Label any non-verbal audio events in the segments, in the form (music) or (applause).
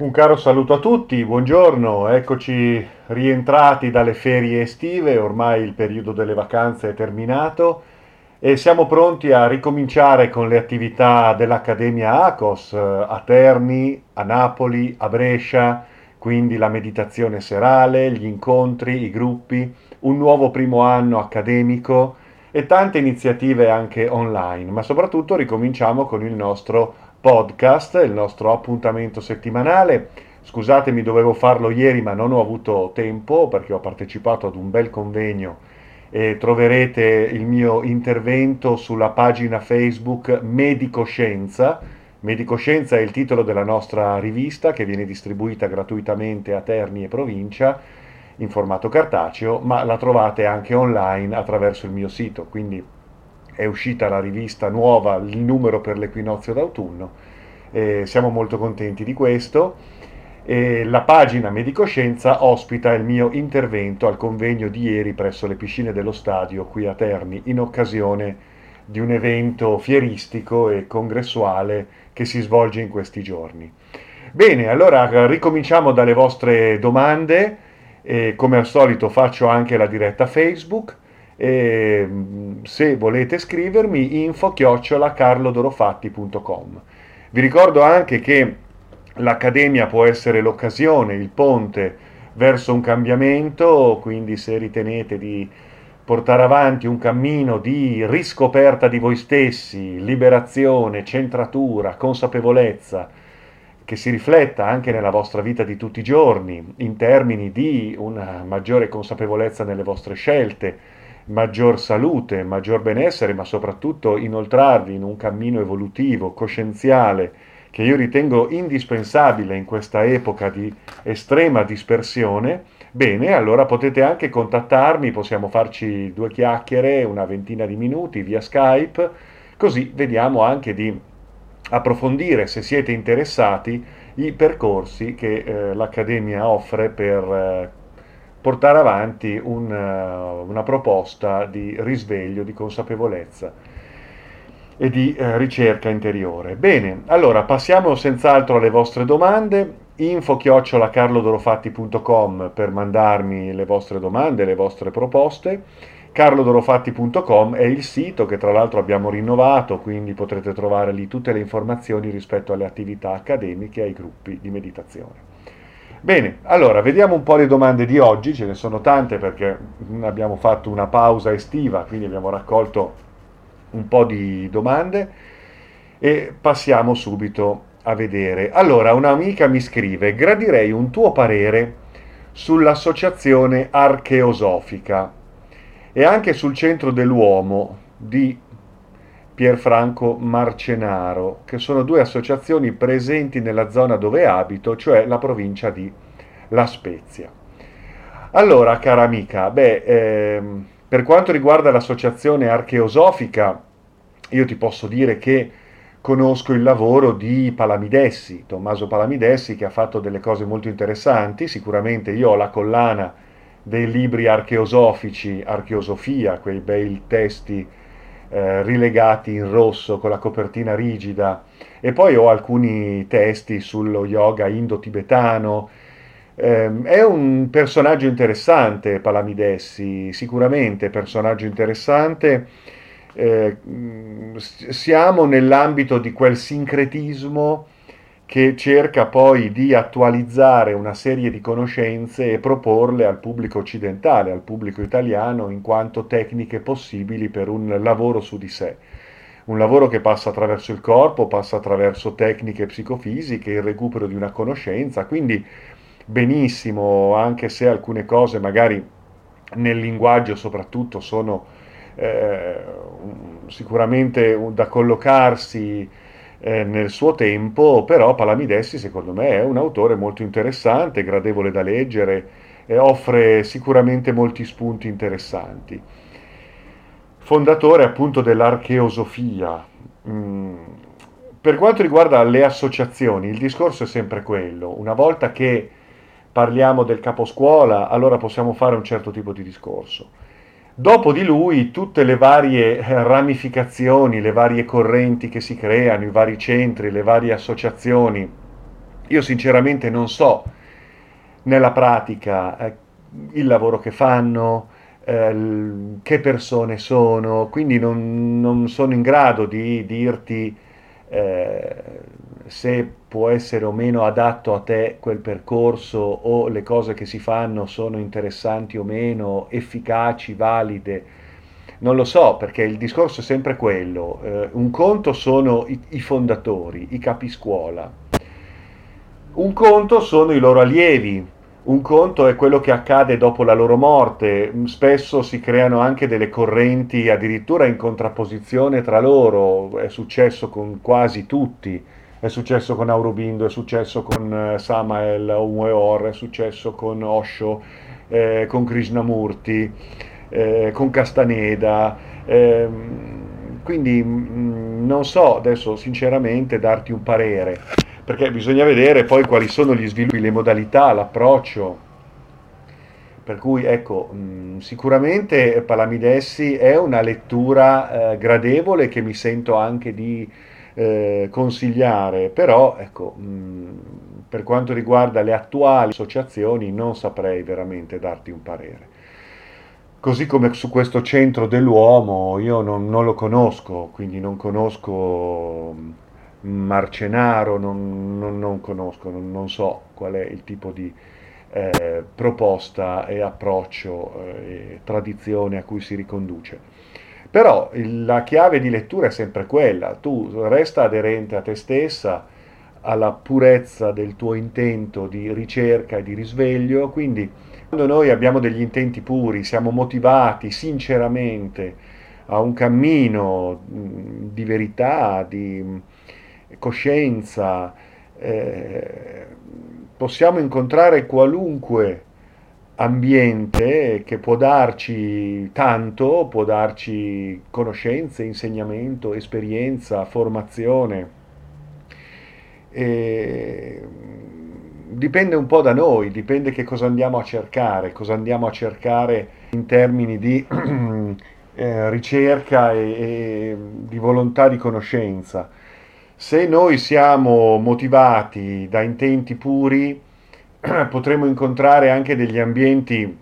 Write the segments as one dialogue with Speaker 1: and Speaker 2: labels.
Speaker 1: Un caro saluto a tutti, buongiorno, eccoci rientrati dalle ferie estive, ormai il periodo delle vacanze è terminato e siamo pronti a ricominciare con le attività dell'Accademia ACOS a Terni, a Napoli, a Brescia, quindi la meditazione serale, gli incontri, i gruppi, un nuovo primo anno accademico e tante iniziative anche online, ma soprattutto ricominciamo con il nostro podcast, il nostro appuntamento settimanale. Scusatemi, dovevo farlo ieri, ma non ho avuto tempo perché ho partecipato ad un bel convegno e troverete il mio intervento sulla pagina Facebook Medicoscienza. Medicoscienza è il titolo della nostra rivista che viene distribuita gratuitamente a Terni e provincia in formato cartaceo, ma la trovate anche online attraverso il mio sito, quindi è uscita la rivista nuova, il numero per l'equinozio d'autunno, e siamo molto contenti di questo. E la pagina Medicoscienza ospita il mio intervento al convegno di ieri presso le piscine dello stadio qui a Terni in occasione di un evento fieristico e congressuale che si svolge in questi giorni. Bene, allora ricominciamo dalle vostre domande. E come al solito faccio anche la diretta Facebook e mm, se volete scrivermi info chiocciola carlodorofatti.com. Vi ricordo anche che l'Accademia può essere l'occasione, il ponte verso un cambiamento, quindi se ritenete di portare avanti un cammino di riscoperta di voi stessi, liberazione, centratura, consapevolezza, che si rifletta anche nella vostra vita di tutti i giorni, in termini di una maggiore consapevolezza nelle vostre scelte, maggior salute, maggior benessere, ma soprattutto inoltrarvi in un cammino evolutivo, coscienziale, che io ritengo indispensabile in questa epoca di estrema dispersione, bene, allora potete anche contattarmi, possiamo farci due chiacchiere, una ventina di minuti via Skype, così vediamo anche di approfondire, se siete interessati, i percorsi che eh, l'Accademia offre per eh, portare avanti un, uh, una proposta di risveglio, di consapevolezza e di uh, ricerca interiore. Bene, allora passiamo senz'altro alle vostre domande. Info chiocciolacarlodorofatti.com per mandarmi le vostre domande, le vostre proposte. carlodorofatti.com è il sito che tra l'altro abbiamo rinnovato, quindi potrete trovare lì tutte le informazioni rispetto alle attività accademiche e ai gruppi di meditazione. Bene, allora vediamo un po' le domande di oggi, ce ne sono tante perché abbiamo fatto una pausa estiva, quindi abbiamo raccolto un po' di domande e passiamo subito a vedere. Allora, un'amica mi scrive, gradirei un tuo parere sull'associazione archeosofica e anche sul centro dell'uomo di Pierfranco Marcenaro, che sono due associazioni presenti nella zona dove abito, cioè la provincia di La Spezia. Allora, cara amica, beh, ehm, per quanto riguarda l'associazione archeosofica, io ti posso dire che conosco il lavoro di Palamidessi, Tommaso Palamidessi, che ha fatto delle cose molto interessanti. Sicuramente io ho la collana dei libri archeosofici, Archeosofia, quei bei testi eh, rilegati in rosso con la copertina rigida e poi ho alcuni testi sullo yoga indo-tibetano. Eh, è un personaggio interessante Palamidessi, sicuramente personaggio interessante. Eh, siamo nell'ambito di quel sincretismo che cerca poi di attualizzare una serie di conoscenze e proporle al pubblico occidentale, al pubblico italiano, in quanto tecniche possibili per un lavoro su di sé. Un lavoro che passa attraverso il corpo, passa attraverso tecniche psicofisiche, il recupero di una conoscenza, quindi benissimo, anche se alcune cose magari nel linguaggio soprattutto sono eh, sicuramente da collocarsi eh, nel suo tempo, però Palamidessi secondo me è un autore molto interessante, gradevole da leggere e offre sicuramente molti spunti interessanti. Fondatore appunto dell'archeosofia. Mm. Per quanto riguarda le associazioni, il discorso è sempre quello. Una volta che parliamo del caposcuola, allora possiamo fare un certo tipo di discorso Dopo di lui tutte le varie eh, ramificazioni, le varie correnti che si creano, i vari centri, le varie associazioni Io sinceramente non so nella pratica eh, il lavoro che fanno, eh, che persone sono, quindi non, non, sono in grado di dirti eh, se può essere o meno adatto a te quel percorso o le cose che si fanno sono interessanti o meno, efficaci, valide. Non lo so, perché il discorso è sempre quello. Eh, un conto sono i, i fondatori, i capiscuola. Un conto sono i loro allievi, un conto è quello che accade dopo la loro morte, spesso si creano anche delle correnti addirittura in contrapposizione tra loro, è successo con quasi tutti, è successo con Aurobindo, è successo con eh, Samael Umweor, è successo con Osho, eh, con Krishnamurti, eh, con Castaneda, eh, quindi mh, mm, non so adesso sinceramente darti un parere perché bisogna vedere poi quali sono gli sviluppi, le modalità, l'approccio. Per cui ecco, mh, sicuramente Palamidessi è una lettura eh, gradevole che mi sento anche di eh, consigliare, però ecco, mh, per quanto riguarda le attuali associazioni non saprei veramente darti un parere. Così come su questo centro dell'uomo io non, non lo conosco, quindi non conosco Marcenaro, non, non, non conosco, non, so qual è il tipo di eh, proposta e approccio eh, e tradizione a cui si riconduce. Però il, la chiave di lettura è sempre quella, tu resta aderente a te stessa, alla purezza del tuo intento di ricerca e di risveglio, quindi quando noi abbiamo degli intenti puri, siamo motivati sinceramente a un cammino di verità, di coscienza, eh, possiamo incontrare qualunque ambiente che può darci tanto, può darci conoscenze, insegnamento, esperienza, formazione. E dipende un po' da noi, dipende che cosa andiamo a cercare, cosa andiamo a cercare in termini di (clears throat) eh, ricerca e, e di volontà di conoscenza. Se noi siamo motivati da intenti puri, (clears throat) potremo incontrare anche degli ambienti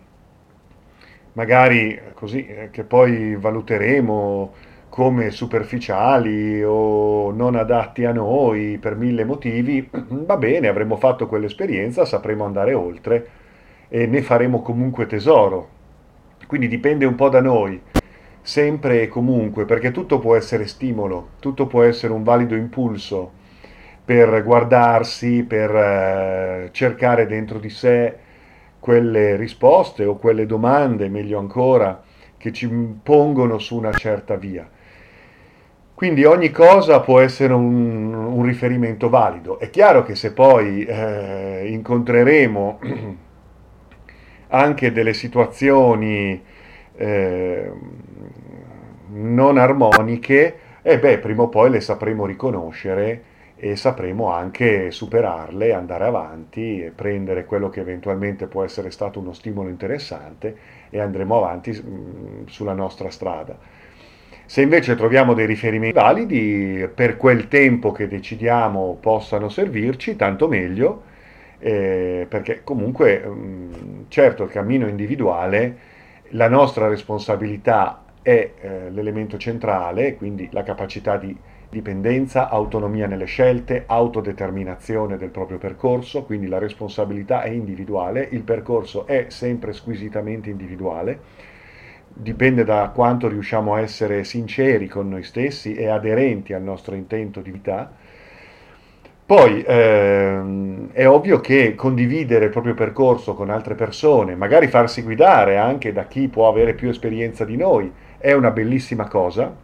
Speaker 1: magari così eh, che poi valuteremo come superficiali o non adatti a noi per mille motivi, (clears throat) va bene, avremo fatto quell'esperienza, sapremo andare oltre e ne faremo comunque tesoro. Quindi dipende un po' da noi sempre e comunque, perché tutto può essere stimolo, tutto può essere un valido impulso per guardarsi, per eh, cercare dentro di sé quelle risposte o quelle domande, meglio ancora, che ci pongono su una certa via. Quindi ogni cosa può essere un, un riferimento valido. È chiaro che se poi eh, incontreremo (clears throat) anche delle situazioni eh, non armoniche, e beh, prima o poi le sapremo riconoscere e sapremo anche superarle, andare avanti prendere quello che eventualmente può essere stato uno stimolo interessante e andremo avanti mm, sulla nostra strada. Se invece troviamo dei riferimenti validi, per quel tempo che decidiamo possano servirci, tanto meglio, eh, perché comunque, mm, certo, il cammino individuale, la nostra responsabilità è eh, l'elemento centrale, quindi la capacità di dipendenza, autonomia nelle scelte, autodeterminazione del proprio percorso, quindi la responsabilità è individuale, il percorso è sempre squisitamente individuale, dipende da quanto riusciamo a essere sinceri con noi stessi e aderenti al nostro intento di vita. Poi ehm, è ovvio che condividere il proprio percorso con altre persone, magari farsi guidare anche da chi può avere più esperienza di noi, è una bellissima cosa,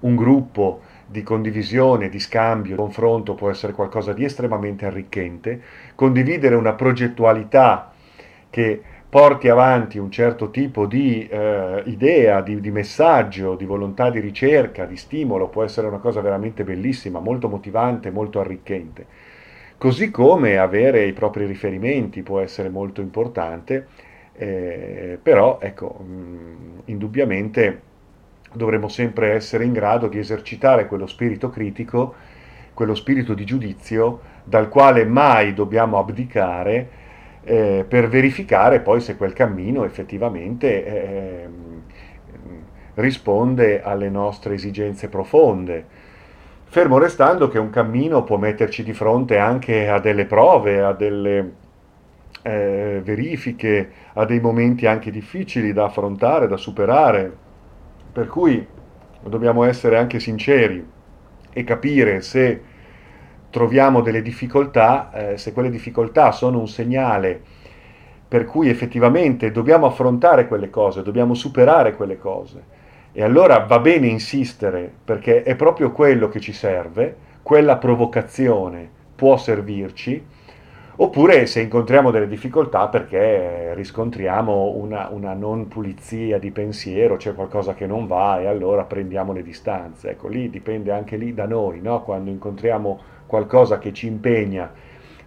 Speaker 1: un gruppo di condivisione, di scambio, di confronto può essere qualcosa di estremamente arricchente, condividere una progettualità che porti avanti un certo tipo di eh, idea, di, di, messaggio, di volontà di ricerca, di stimolo, può essere una cosa veramente bellissima, molto motivante, molto arricchente. Così come avere i propri riferimenti può essere molto importante eh, però ecco, mh, mm, indubbiamente dovremo sempre essere in grado di esercitare quello spirito critico quello spirito di giudizio dal quale mai dobbiamo abdicare eh, per verificare poi se quel cammino effettivamente eh, risponde alle nostre esigenze profonde. Fermo restando che un cammino può metterci di fronte anche a delle prove, a delle eh, verifiche, a dei momenti anche difficili da affrontare, da superare, per cui dobbiamo essere anche sinceri e capire se troviamo delle difficoltà, eh, se quelle difficoltà sono un segnale per cui effettivamente dobbiamo affrontare quelle cose, dobbiamo superare quelle cose. E allora va bene insistere perché è proprio quello che ci serve, quella provocazione può servirci, oppure se incontriamo delle difficoltà perché riscontriamo una, una, non pulizia di pensiero, c'è qualcosa che non va e allora prendiamo le distanze. Ecco, lì dipende anche lì da noi, no? quando incontriamo qualcosa che ci impegna,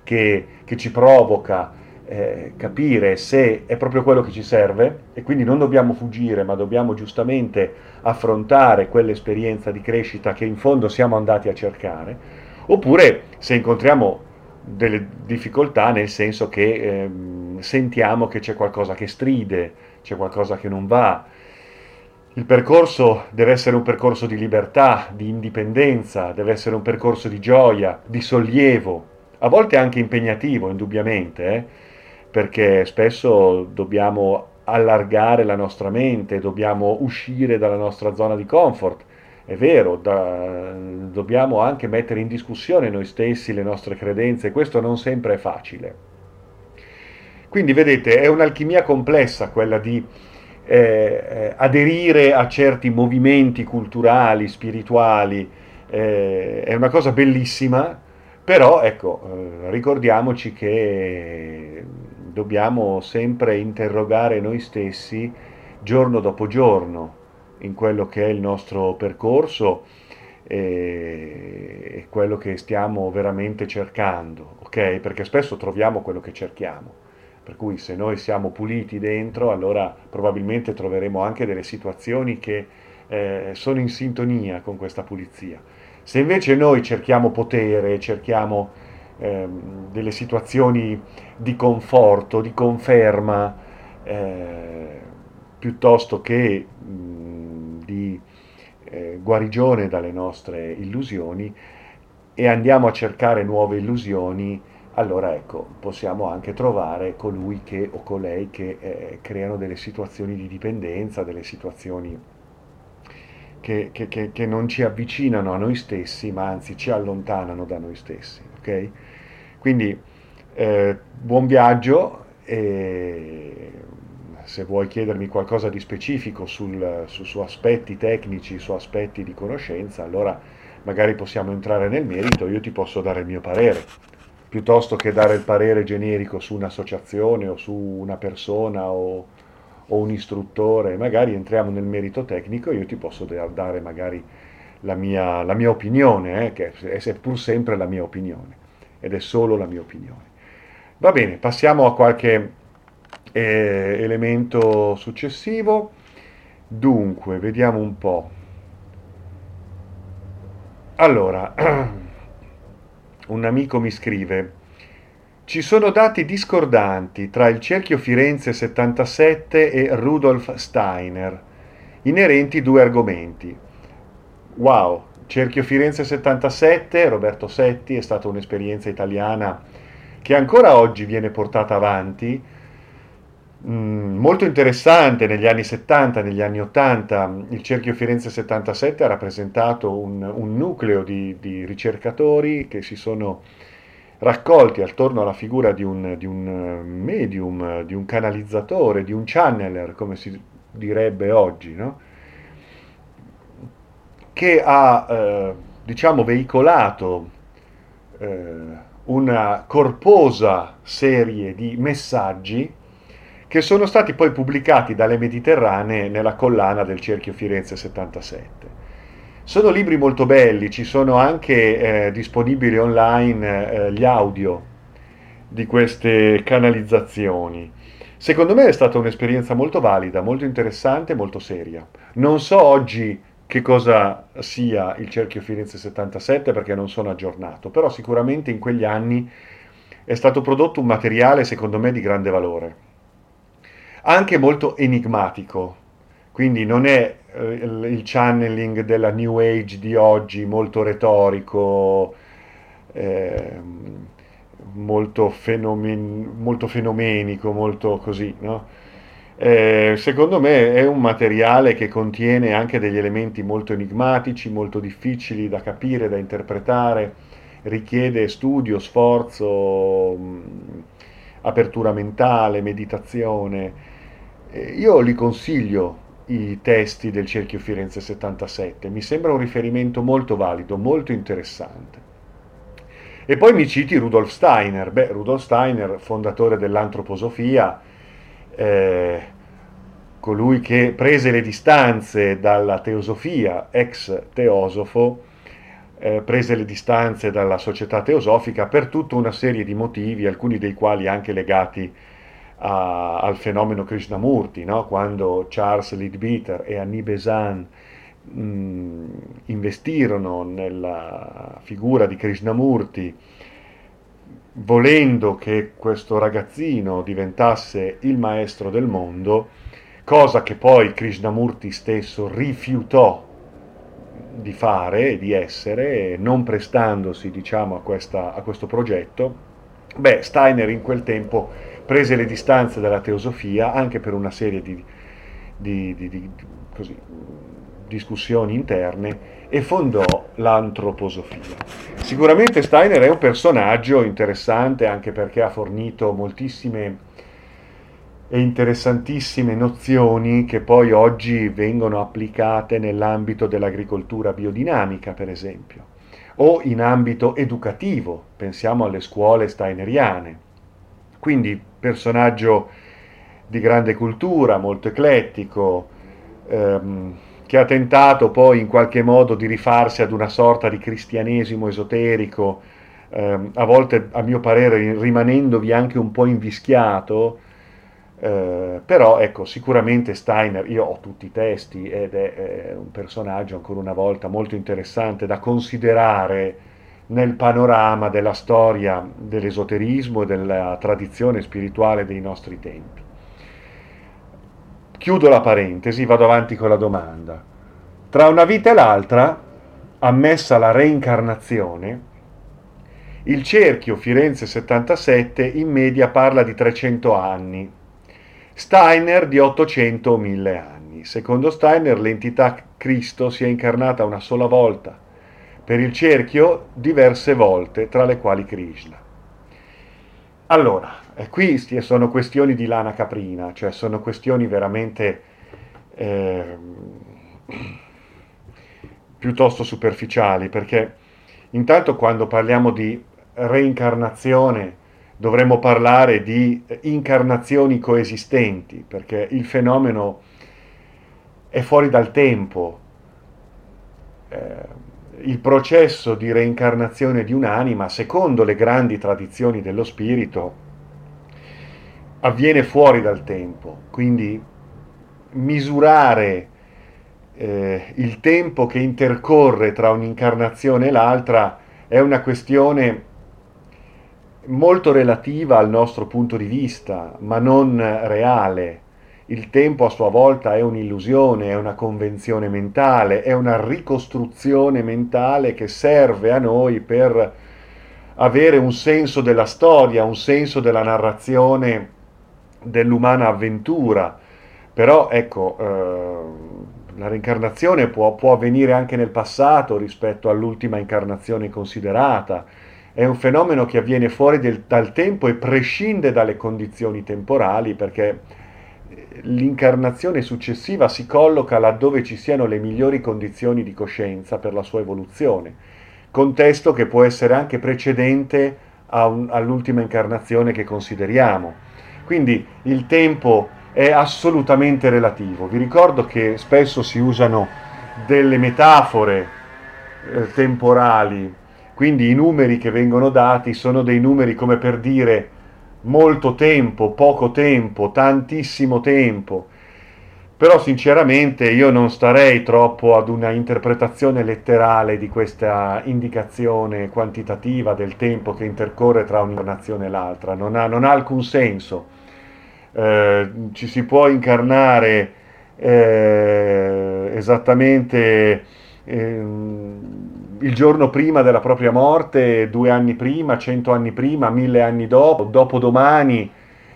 Speaker 1: che, che ci provoca, eh, capire se è proprio quello che ci serve e quindi non dobbiamo fuggire, ma dobbiamo giustamente affrontare quell'esperienza di crescita che in fondo siamo andati a cercare, oppure se incontriamo delle difficoltà nel senso che ehm, sentiamo che c'è qualcosa che stride, c'è qualcosa che non va. Il percorso deve essere un percorso di libertà, di indipendenza, deve essere un percorso di gioia, di sollievo, a volte anche impegnativo, indubbiamente, eh? perché spesso dobbiamo allargare la nostra mente, dobbiamo uscire dalla nostra zona di comfort è vero, da, dobbiamo anche mettere in discussione noi stessi, le nostre credenze, questo non sempre è facile. Quindi vedete, è un'alchimia complessa quella di eh, eh, aderire a certi movimenti culturali, spirituali, eh, è una cosa bellissima, però ecco, eh, ricordiamoci che dobbiamo sempre interrogare noi stessi giorno dopo giorno, in quello che è il nostro percorso e quello che stiamo veramente cercando, ok? Perché spesso troviamo quello che cerchiamo. Per cui se noi siamo puliti dentro, allora probabilmente troveremo anche delle situazioni che eh, sono in sintonia con questa pulizia. Se invece noi cerchiamo potere, cerchiamo eh, delle situazioni di conforto, di conferma, eh, piuttosto che mh, di eh, guarigione dalle nostre illusioni e andiamo a cercare nuove illusioni, allora ecco, possiamo anche trovare colui che o colei che eh, creano delle situazioni di dipendenza, delle situazioni che, che, che, che, non ci avvicinano a noi stessi, ma anzi ci allontanano da noi stessi. Okay? Quindi eh, buon viaggio e se vuoi chiedermi qualcosa di specifico sul, su, su, aspetti tecnici, su aspetti di conoscenza, allora magari possiamo entrare nel merito, io ti posso dare il mio parere, piuttosto che dare il parere generico su un'associazione o su una persona o, o un istruttore, magari entriamo nel merito tecnico, io ti posso dare magari la mia, la mia opinione, eh, che è pur sempre la mia opinione, ed è solo la mia opinione. Va bene, passiamo a qualche eh, elemento successivo. Dunque, vediamo un po'. Allora, (clears throat) un amico mi scrive, ci sono dati discordanti tra il cerchio Firenze 77 e Rudolf Steiner, inerenti due argomenti. Wow, cerchio Firenze 77, Roberto Setti, è stata un'esperienza italiana che ancora oggi viene portata avanti molto interessante negli anni 70, negli anni 80, il Cerchio Firenze 77 ha rappresentato un, un nucleo di, di, ricercatori che si sono raccolti attorno alla figura di un, di un, medium, di un canalizzatore, di un channeler, come si direbbe oggi, no? che ha eh, diciamo, veicolato eh, una corposa serie di messaggi che sono stati poi pubblicati dalle Mediterranee nella collana del Cerchio Firenze 77. Sono libri molto belli, ci sono anche eh, disponibili online eh, gli audio di queste canalizzazioni. Secondo me è stata un'esperienza molto valida, molto interessante, molto seria. Non so oggi che cosa sia il Cerchio Firenze 77 perché non sono aggiornato, però sicuramente in quegli anni è stato prodotto un materiale secondo me di grande valore, anche molto enigmatico, quindi non è eh, il channeling della New Age di oggi, molto retorico, eh, molto, fenomen- molto, fenomenico, molto così, no? eh, secondo me è un materiale che contiene anche degli elementi molto enigmatici, molto difficili da capire, da interpretare, richiede studio, sforzo, mh, apertura mentale, meditazione. Eh, io li consiglio i testi del Cerchio Firenze 77, mi sembra un riferimento molto valido, molto interessante. E poi mi citi Rudolf Steiner, beh, Rudolf Steiner, fondatore dell'antroposofia, eh, colui che prese le distanze dalla teosofia, ex teosofo, eh, prese le distanze dalla società teosofica per tutta una serie di motivi, alcuni dei quali anche legati a, al fenomeno Krishnamurti, no? quando Charles Leadbeater e Annie Besant mh, investirono nella figura di Krishnamurti volendo che questo ragazzino diventasse il maestro del mondo, cosa che poi Krishnamurti stesso rifiutò di fare e di essere, non prestandosi diciamo, a, questa, a questo progetto, beh, Steiner in quel tempo prese le distanze dalla teosofia anche per una serie di, di, di, di così, discussioni interne e fondò l'antroposofia. Sicuramente Steiner è un personaggio interessante anche perché ha fornito moltissime e interessantissime nozioni che poi oggi vengono applicate nell'ambito dell'agricoltura biodinamica, per esempio, o in ambito educativo, pensiamo alle scuole steineriane. Quindi personaggio di grande cultura, molto eclettico, ehm, che ha tentato poi in qualche modo di rifarsi ad una sorta di cristianesimo esoterico, ehm, a volte a mio parere rimanendovi anche un po' invischiato, eh, però ecco, sicuramente Steiner, io ho tutti i testi ed è, è un personaggio ancora una volta molto interessante da considerare nel panorama della storia dell'esoterismo e della tradizione spirituale dei nostri tempi. Chiudo la parentesi, vado avanti con la domanda. Tra una vita e l'altra, ammessa la reincarnazione, il cerchio Firenze 77 in media parla di 300 anni, Steiner di 800 o 1000 anni. Secondo Steiner l'entità Cristo si è incarnata una sola volta, per il cerchio diverse volte, tra le quali Krishna. Allora, e qui sono questioni di lana caprina, cioè sono questioni veramente eh, (clears throat) piuttosto superficiali, perché intanto quando parliamo di reincarnazione dovremmo parlare di incarnazioni coesistenti, perché il fenomeno è fuori dal tempo. Eh, il processo di reincarnazione di un'anima, secondo le grandi tradizioni dello spirito, avviene fuori dal tempo, quindi misurare eh, il tempo che intercorre tra un'incarnazione e l'altra è una questione molto relativa al nostro punto di vista, ma non reale. Il tempo a sua volta è un'illusione, è una convenzione mentale, è una ricostruzione mentale che serve a noi per avere un senso della storia, un senso della narrazione dell'umana avventura. Però ecco, eh, la reincarnazione può, può, avvenire anche nel passato rispetto all'ultima incarnazione considerata. È un fenomeno che avviene fuori del, dal tempo e prescinde dalle condizioni temporali perché l'incarnazione successiva si colloca laddove ci siano le migliori condizioni di coscienza per la sua evoluzione, contesto che può essere anche precedente un, all'ultima incarnazione che consideriamo. Quindi il tempo è assolutamente relativo. Vi ricordo che spesso si usano delle metafore eh, temporali, quindi i numeri che vengono dati sono dei numeri come per dire molto tempo, poco tempo, tantissimo tempo. Però sinceramente io non starei troppo ad una interpretazione letterale di questa indicazione quantitativa del tempo che intercorre tra un'incarnazione e l'altra, non ha, non ha alcun senso. Eh, ci si può incarnare eh, esattamente eh, il giorno prima della propria morte, due anni prima, cento anni prima, mille anni dopo, dopodomani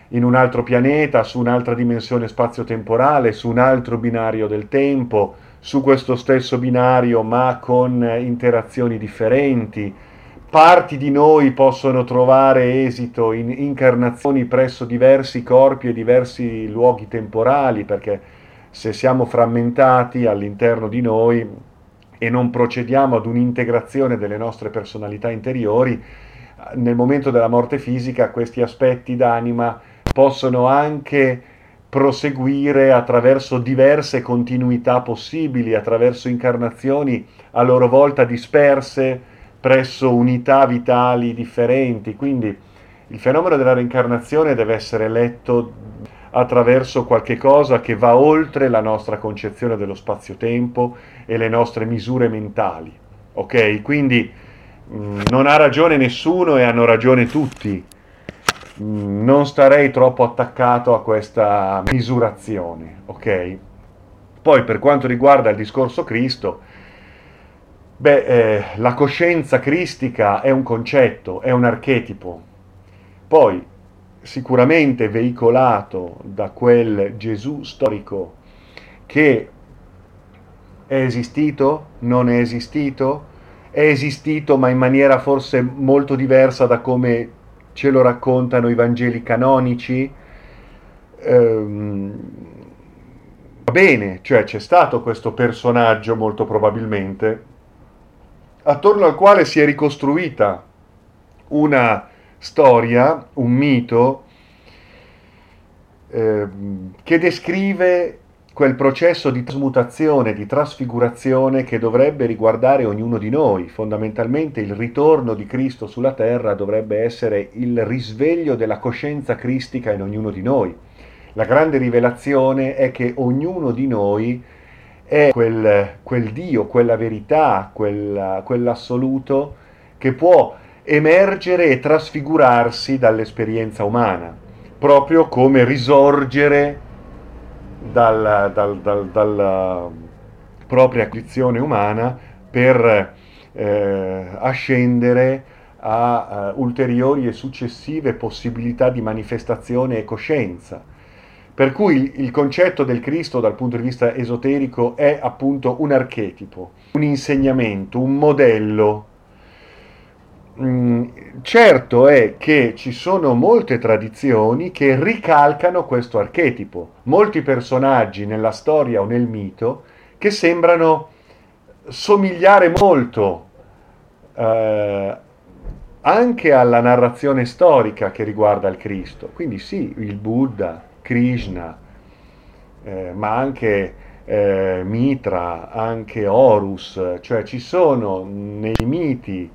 Speaker 1: in un altro pianeta, su un'altra dimensione spazio-temporale, su un altro binario del tempo, su questo stesso binario ma con interazioni differenti. Parti di noi possono trovare esito in incarnazioni presso diversi corpi e diversi luoghi temporali, perché se siamo frammentati all'interno di noi e non procediamo ad un'integrazione delle nostre personalità interiori, nel momento della morte fisica questi aspetti d'anima possono anche proseguire attraverso diverse continuità possibili, attraverso incarnazioni a loro volta disperse presso unità vitali differenti. Quindi il fenomeno della reincarnazione deve essere letto attraverso qualche cosa che va oltre la nostra concezione dello spazio-tempo e le nostre misure mentali. Ok? Quindi mh, mm, non ha ragione nessuno e hanno ragione tutti non starei troppo attaccato a questa misurazione, ok? Poi per quanto riguarda il discorso Cristo, beh, eh, la coscienza cristica è un concetto, è un archetipo. Poi sicuramente veicolato da quel Gesù storico che è esistito, non è esistito, è esistito ma in maniera forse molto diversa da come ce lo raccontano i Vangeli canonici. Ehm, va bene, cioè c'è stato questo personaggio molto probabilmente, attorno al quale si è ricostruita una storia, un mito, eh, che descrive quel processo di trasmutazione, di trasfigurazione che dovrebbe riguardare ognuno di noi. Fondamentalmente il ritorno di Cristo sulla terra dovrebbe essere il risveglio della coscienza cristica in ognuno di noi. La grande rivelazione è che ognuno di noi è quel, quel Dio, quella verità, quel, quell'assoluto che può emergere e trasfigurarsi dall'esperienza umana, proprio come risorgere dal, dal, dal, dalla propria acquisizione umana per eh, ascendere a uh, ulteriori e successive possibilità di manifestazione e coscienza. Per cui il concetto del Cristo dal punto di vista esoterico è appunto un archetipo, un insegnamento, un modello certo è che ci sono molte tradizioni che ricalcano questo archetipo, molti personaggi nella storia o nel mito che sembrano somigliare molto eh, anche alla narrazione storica che riguarda il Cristo. Quindi sì, il Buddha, Krishna, eh, ma anche eh, Mitra, anche Horus, cioè ci sono nei miti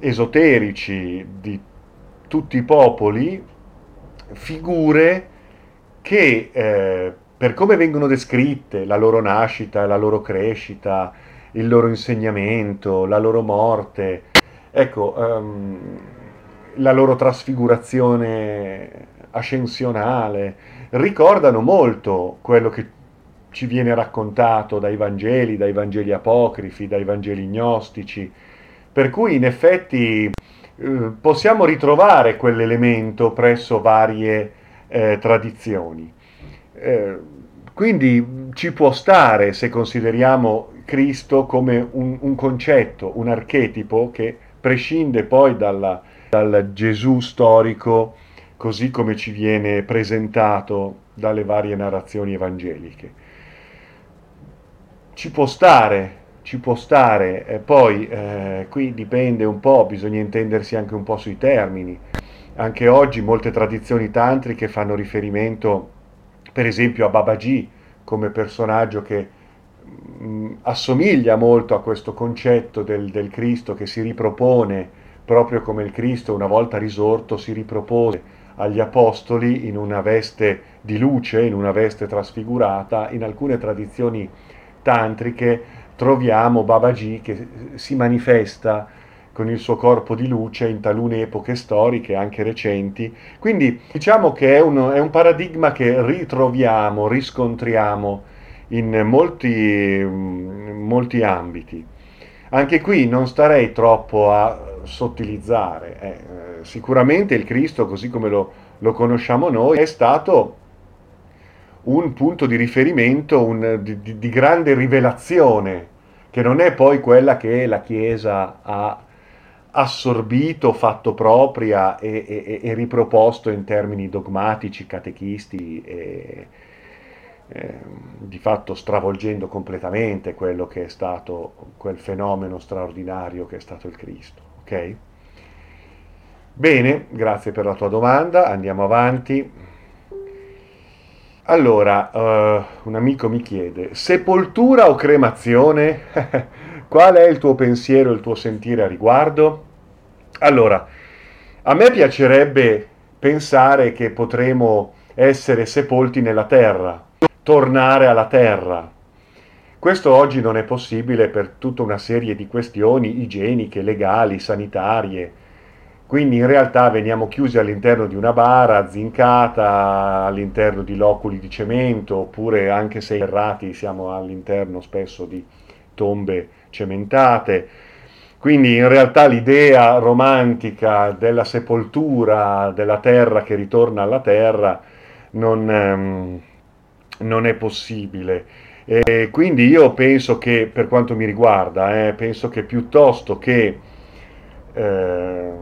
Speaker 1: esoterici di tutti i popoli figure che eh, per come vengono descritte, la loro nascita, la loro crescita, il loro insegnamento, la loro morte, ecco, um, la loro trasfigurazione ascensionale, ricordano molto quello che ci viene raccontato dai Vangeli, dai Vangeli apocrifi, dai Vangeli gnostici, per cui in effetti eh, possiamo ritrovare quell'elemento presso varie eh, tradizioni. Eh, quindi ci può stare se consideriamo Cristo come un, un concetto, un archetipo che prescinde poi dalla, dal Gesù storico così come ci viene presentato dalle varie narrazioni evangeliche. Ci può stare ci può stare, eh, poi eh, qui dipende un po', bisogna intendersi anche un po' sui termini. Anche oggi molte tradizioni tantriche fanno riferimento, per esempio, a Babaji come personaggio che mh, mm, assomiglia molto a questo concetto del, del Cristo che si ripropone proprio come il Cristo una volta risorto si ripropose agli apostoli in una veste di luce, in una veste trasfigurata. In alcune tradizioni tantriche troviamo Babaji che si manifesta con il suo corpo di luce in talune epoche storiche, anche recenti. Quindi diciamo che è un, è un paradigma che ritroviamo, riscontriamo in molti, molti ambiti. Anche qui non starei troppo a sottilizzare. Eh, sicuramente il Cristo, così come lo, lo, conosciamo noi, è stato un punto di riferimento, un, di, di, grande rivelazione, che non è poi quella che la Chiesa ha assorbito, fatto propria e, e, e riproposto in termini dogmatici, catechisti e, eh, di fatto stravolgendo completamente quello che è stato quel fenomeno straordinario che è stato il Cristo. Ok? Bene, grazie per la tua domanda, andiamo avanti. Allora, uh, un amico mi chiede, sepoltura o cremazione? (laughs) Qual è il tuo pensiero, il tuo sentire a riguardo? Allora, a me piacerebbe pensare che potremo essere sepolti nella terra, tornare alla terra. Questo oggi non è possibile per tutta una serie di questioni igieniche, legali, sanitarie. Quindi in realtà veniamo chiusi all'interno di una bara zincata, all'interno di loculi di cemento, oppure anche se errati siamo all'interno spesso di tombe cementate quindi in realtà l'idea romantica della sepoltura della terra che ritorna alla terra non, ehm, non è possibile. E quindi io penso che, per quanto mi riguarda, eh, penso che piuttosto che eh,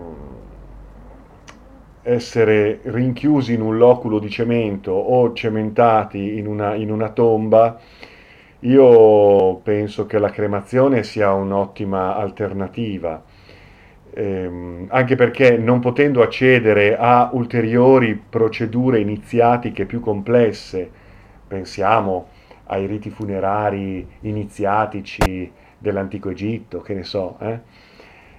Speaker 1: essere rinchiusi in un loculo di cemento o cementati in una, in una tomba, io penso che la cremazione sia un'ottima alternativa, ehm, anche perché non potendo accedere a ulteriori procedure iniziatiche più complesse, pensiamo ai riti funerari iniziatici dell'antico Egitto, che ne so, eh?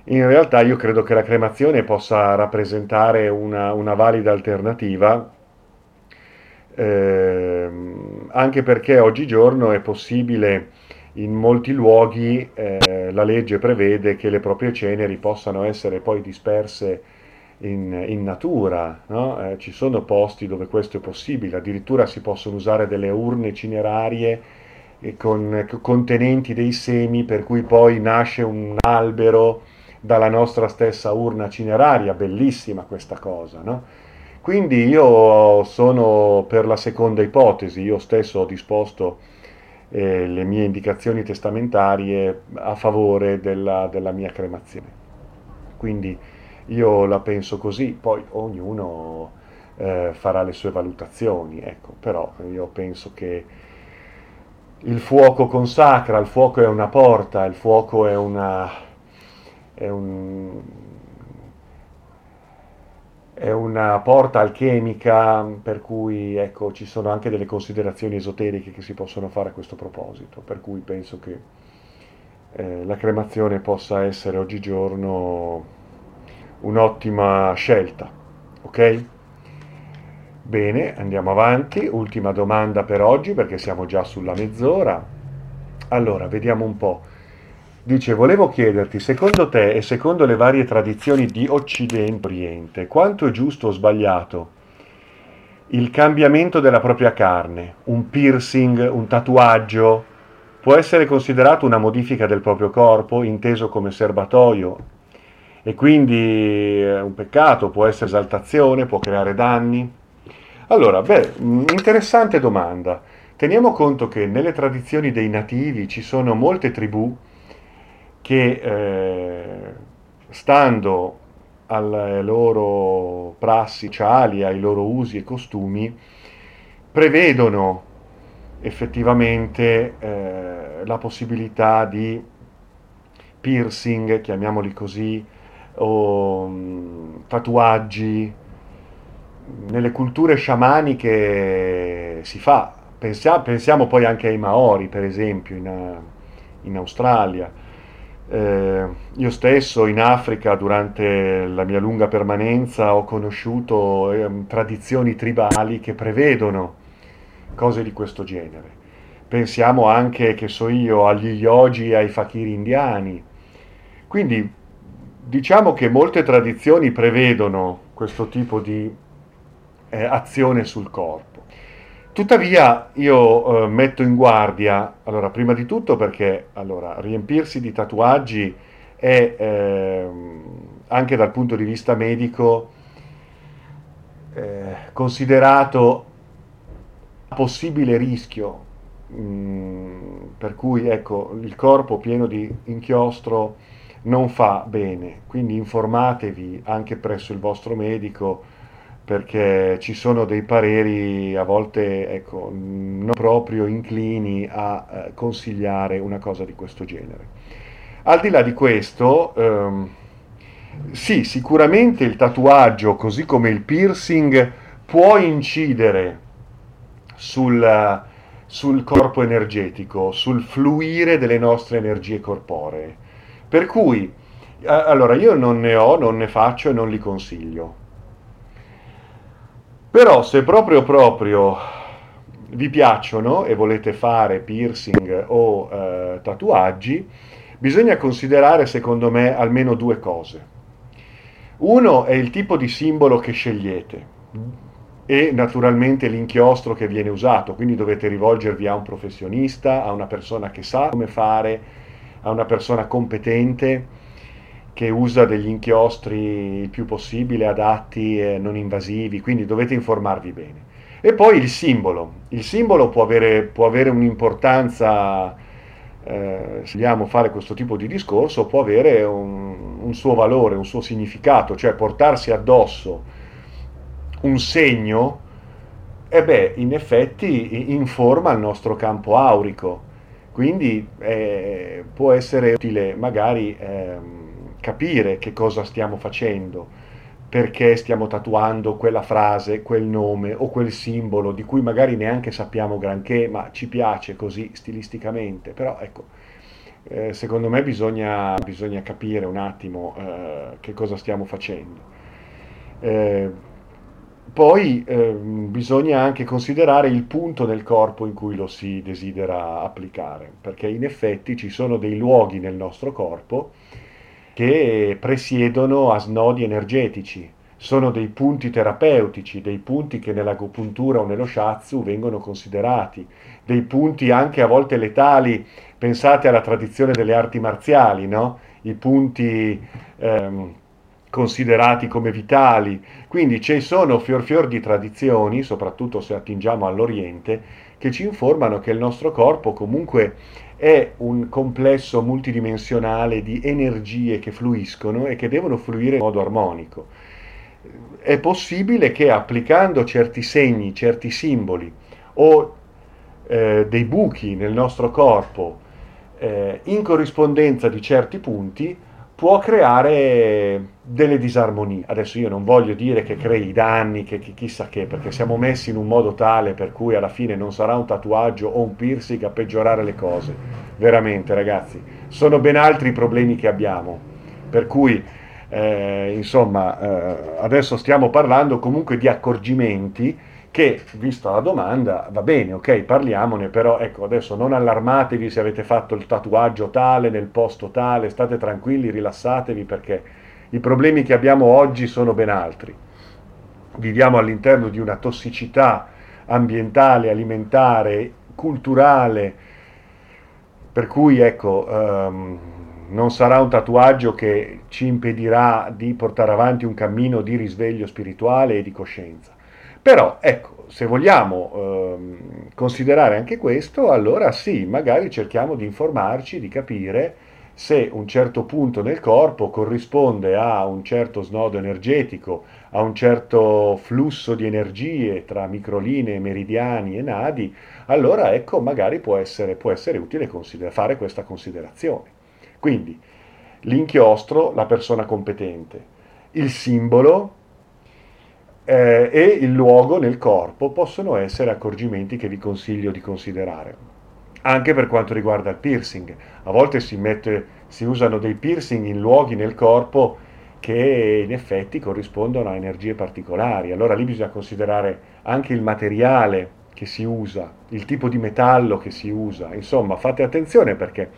Speaker 1: In realtà io credo che la cremazione possa rappresentare una, una valida alternativa eh, anche perché oggigiorno è possibile in molti luoghi, eh, la legge prevede che le proprie ceneri possano essere poi disperse in, in natura, no? eh, ci sono posti dove questo è possibile, addirittura si possono usare delle urne cinerarie con, contenenti dei semi per cui poi nasce un albero dalla nostra stessa urna cineraria, bellissima questa cosa, no? Quindi io sono per la seconda ipotesi, io stesso ho disposto eh, le mie indicazioni testamentarie a favore della, della, mia cremazione. Quindi io la penso così, poi ognuno eh, farà le sue valutazioni, ecco, però io penso che il fuoco consacra, il fuoco è una porta, il fuoco è una... È un, è una porta alchemica per cui ecco, ci sono anche delle considerazioni esoteriche che si possono fare a questo proposito, per cui penso che eh, la cremazione possa essere oggigiorno un'ottima scelta. Ok? Bene, andiamo avanti. Ultima domanda per oggi perché siamo già sulla mezz'ora. Allora, vediamo un po'. Dice, volevo chiederti, secondo te e secondo le varie tradizioni di Occidente Oriente, quanto è giusto o sbagliato il cambiamento della propria carne, un piercing, un tatuaggio, può essere considerato una modifica del proprio corpo, inteso come serbatoio, e quindi è un peccato, può essere esaltazione, può creare danni? Allora, beh, interessante domanda. Teniamo conto che nelle tradizioni dei nativi ci sono molte tribù che eh, stando alle loro prassi sociali, ai loro usi e costumi, prevedono effettivamente eh, la possibilità di piercing, chiamiamoli così, o mh, mm, tatuaggi. Nelle culture sciamaniche si fa, pensiamo, pensiamo poi anche ai Maori, per esempio, in, in Australia Eh, io stesso in Africa durante la mia lunga permanenza ho conosciuto eh, tradizioni tribali che prevedono cose di questo genere. Pensiamo anche, che so io, agli yogi e ai fakiri indiani. Quindi diciamo che molte tradizioni prevedono questo tipo di eh, azione sul corpo. Tuttavia io eh, metto in guardia, allora prima di tutto perché allora, riempirsi di tatuaggi è eh, anche dal punto di vista medico eh, considerato possibile rischio, mh, mm, per cui ecco il corpo pieno di inchiostro non fa bene, quindi informatevi anche presso il vostro medico perché ci sono dei pareri a volte ecco, non proprio inclini a eh, consigliare una cosa di questo genere. Al di là di questo, ehm, sì, sicuramente il tatuaggio, così come il piercing, può incidere sul, sul corpo energetico, sul fluire delle nostre energie corporee. Per cui, allora, io non ne ho, non ne faccio e non li consiglio però se proprio proprio vi piacciono e volete fare piercing o eh, tatuaggi, bisogna considerare secondo me almeno due cose. Uno è il tipo di simbolo che scegliete e naturalmente l'inchiostro che viene usato, quindi dovete rivolgervi a un professionista, a una persona che sa come fare, a una persona competente che usa degli inchiostri il più possibile adatti e non invasivi, quindi dovete informarvi bene. E poi il simbolo. Il simbolo può avere, può avere un'importanza, eh, se vogliamo fare questo tipo di discorso, può avere un, un suo valore, un suo significato, cioè portarsi addosso un segno, e beh, in effetti informa il nostro campo aurico, quindi eh, può essere utile magari... Eh, capire che cosa stiamo facendo, perché stiamo tatuando quella frase, quel nome o quel simbolo di cui magari neanche sappiamo granché, ma ci piace così stilisticamente. Però ecco, eh, secondo me bisogna, bisogna, capire un attimo eh, che cosa stiamo facendo. Eh, poi ehm, bisogna anche considerare il punto nel corpo in cui lo si desidera applicare, perché in effetti ci sono dei luoghi nel nostro corpo che presiedono a snodi energetici. Sono dei punti terapeutici, dei punti che nell'agopuntura o nello shiatsu vengono considerati, dei punti anche a volte letali. Pensate alla tradizione delle arti marziali, no? I punti ehm, considerati come vitali. Quindi ci sono fior fior di tradizioni, soprattutto se attingiamo all'Oriente, che ci informano che il nostro corpo comunque è un complesso multidimensionale di energie che fluiscono e che devono fluire in modo armonico. È possibile che applicando certi segni, certi simboli o eh, dei buchi nel nostro corpo eh, in corrispondenza di certi punti può creare delle disarmonie. Adesso io non voglio dire che crei danni, che, che, chissà che, perché siamo messi in un modo tale per cui alla fine non sarà un tatuaggio o un piercing a peggiorare le cose. Veramente, ragazzi, sono ben altri i problemi che abbiamo. Per cui, eh, insomma, eh, adesso stiamo parlando comunque di accorgimenti che, vista la domanda, va bene, ok, parliamone, però ecco, adesso non allarmatevi se avete fatto il tatuaggio tale nel posto tale, state tranquilli, rilassatevi perché i problemi che abbiamo oggi sono ben altri. Viviamo all'interno di una tossicità ambientale, alimentare, culturale, per cui ecco, um, non sarà un tatuaggio che ci impedirà di portare avanti un cammino di risveglio spirituale e di coscienza. Però ecco, se vogliamo ehm, considerare anche questo, allora sì, magari cerchiamo di informarci, di capire se un certo punto nel corpo corrisponde a un certo snodo energetico, a un certo flusso di energie tra microlinee, meridiani e nadi, allora ecco, magari può essere, può essere utile consider- fare questa considerazione. Quindi l'inchiostro, la persona competente, il simbolo, eh, e il luogo nel corpo possono essere accorgimenti che vi consiglio di considerare. Anche per quanto riguarda il piercing, a volte si, mette, si usano dei piercing in luoghi nel corpo che in effetti corrispondono a energie particolari. Allora lì bisogna considerare anche il materiale che si usa, il tipo di metallo che si usa. Insomma, fate attenzione perché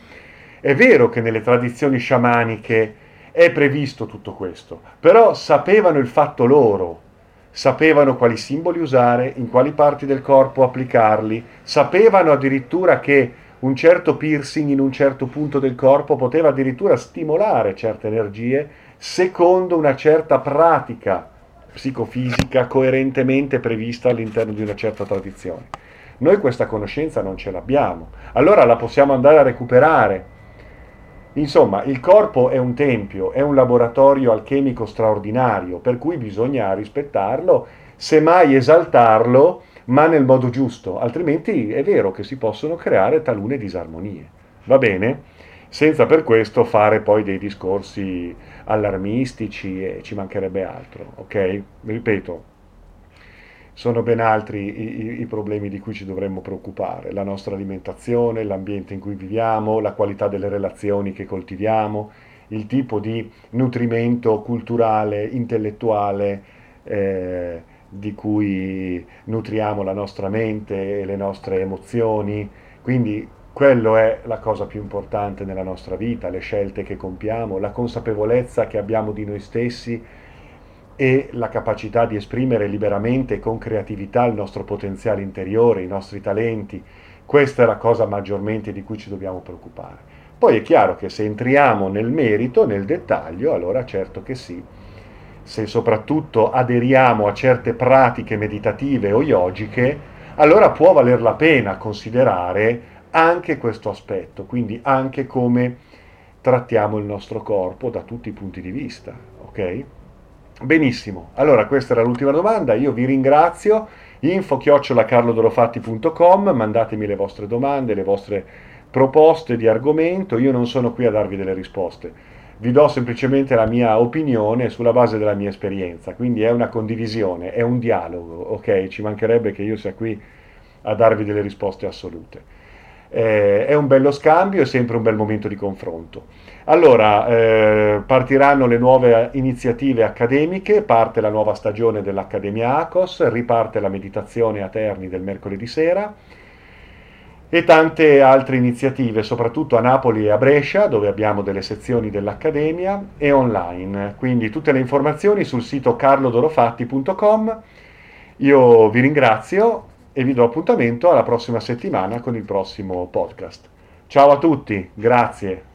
Speaker 1: è vero che nelle tradizioni sciamaniche è previsto tutto questo, però sapevano il fatto loro, sapevano quali simboli usare, in quali parti del corpo applicarli, sapevano addirittura che un certo piercing in un certo punto del corpo poteva addirittura stimolare certe energie secondo una certa pratica psicofisica coerentemente prevista all'interno di una certa tradizione. Noi questa conoscenza non ce l'abbiamo, allora la possiamo andare a recuperare. Insomma, il corpo è un tempio, è un laboratorio alchemico straordinario, per cui bisogna rispettarlo, semmai esaltarlo, ma nel modo giusto, altrimenti è vero che si possono creare talune disarmonie. Va bene? Senza per questo fare poi dei discorsi allarmistici e ci mancherebbe altro, ok? Ripeto, sono ben altri i, i, problemi di cui ci dovremmo preoccupare, la nostra alimentazione, l'ambiente in cui viviamo, la qualità delle relazioni che coltiviamo, il tipo di nutrimento culturale, intellettuale eh, di cui nutriamo la nostra mente e le nostre emozioni. Quindi quello è la cosa più importante nella nostra vita, le scelte che compiamo, la consapevolezza che abbiamo di noi stessi e la capacità di esprimere liberamente e con creatività il nostro potenziale interiore, i nostri talenti. Questa è la cosa maggiormente di cui ci dobbiamo preoccupare. Poi è chiaro che se entriamo nel merito, nel dettaglio, allora certo che sì. Se soprattutto aderiamo a certe pratiche meditative o yogiche, allora può valer la pena considerare anche questo aspetto, quindi anche come trattiamo il nostro corpo da tutti i punti di vista, ok? Benissimo, allora questa era l'ultima domanda, io vi ringrazio, info chiocciolacarlodorofatti.com, mandatemi le vostre domande, le vostre proposte di argomento, io non sono qui a darvi delle risposte, vi do semplicemente la mia opinione sulla base della mia esperienza, quindi è una condivisione, è un dialogo, ok? Ci mancherebbe che io sia qui a darvi delle risposte assolute eh, è un bello scambio, è sempre un bel momento di confronto. Allora, eh, partiranno le nuove iniziative accademiche, parte la nuova stagione dell'Accademia ACOS, riparte la meditazione a Terni del mercoledì sera e tante altre iniziative, soprattutto a Napoli e a Brescia, dove abbiamo delle sezioni dell'Accademia, e online. Quindi tutte le informazioni sul sito carlodorofatti.com. Io vi ringrazio e vi do appuntamento alla prossima settimana con il prossimo podcast. Ciao a tutti, grazie.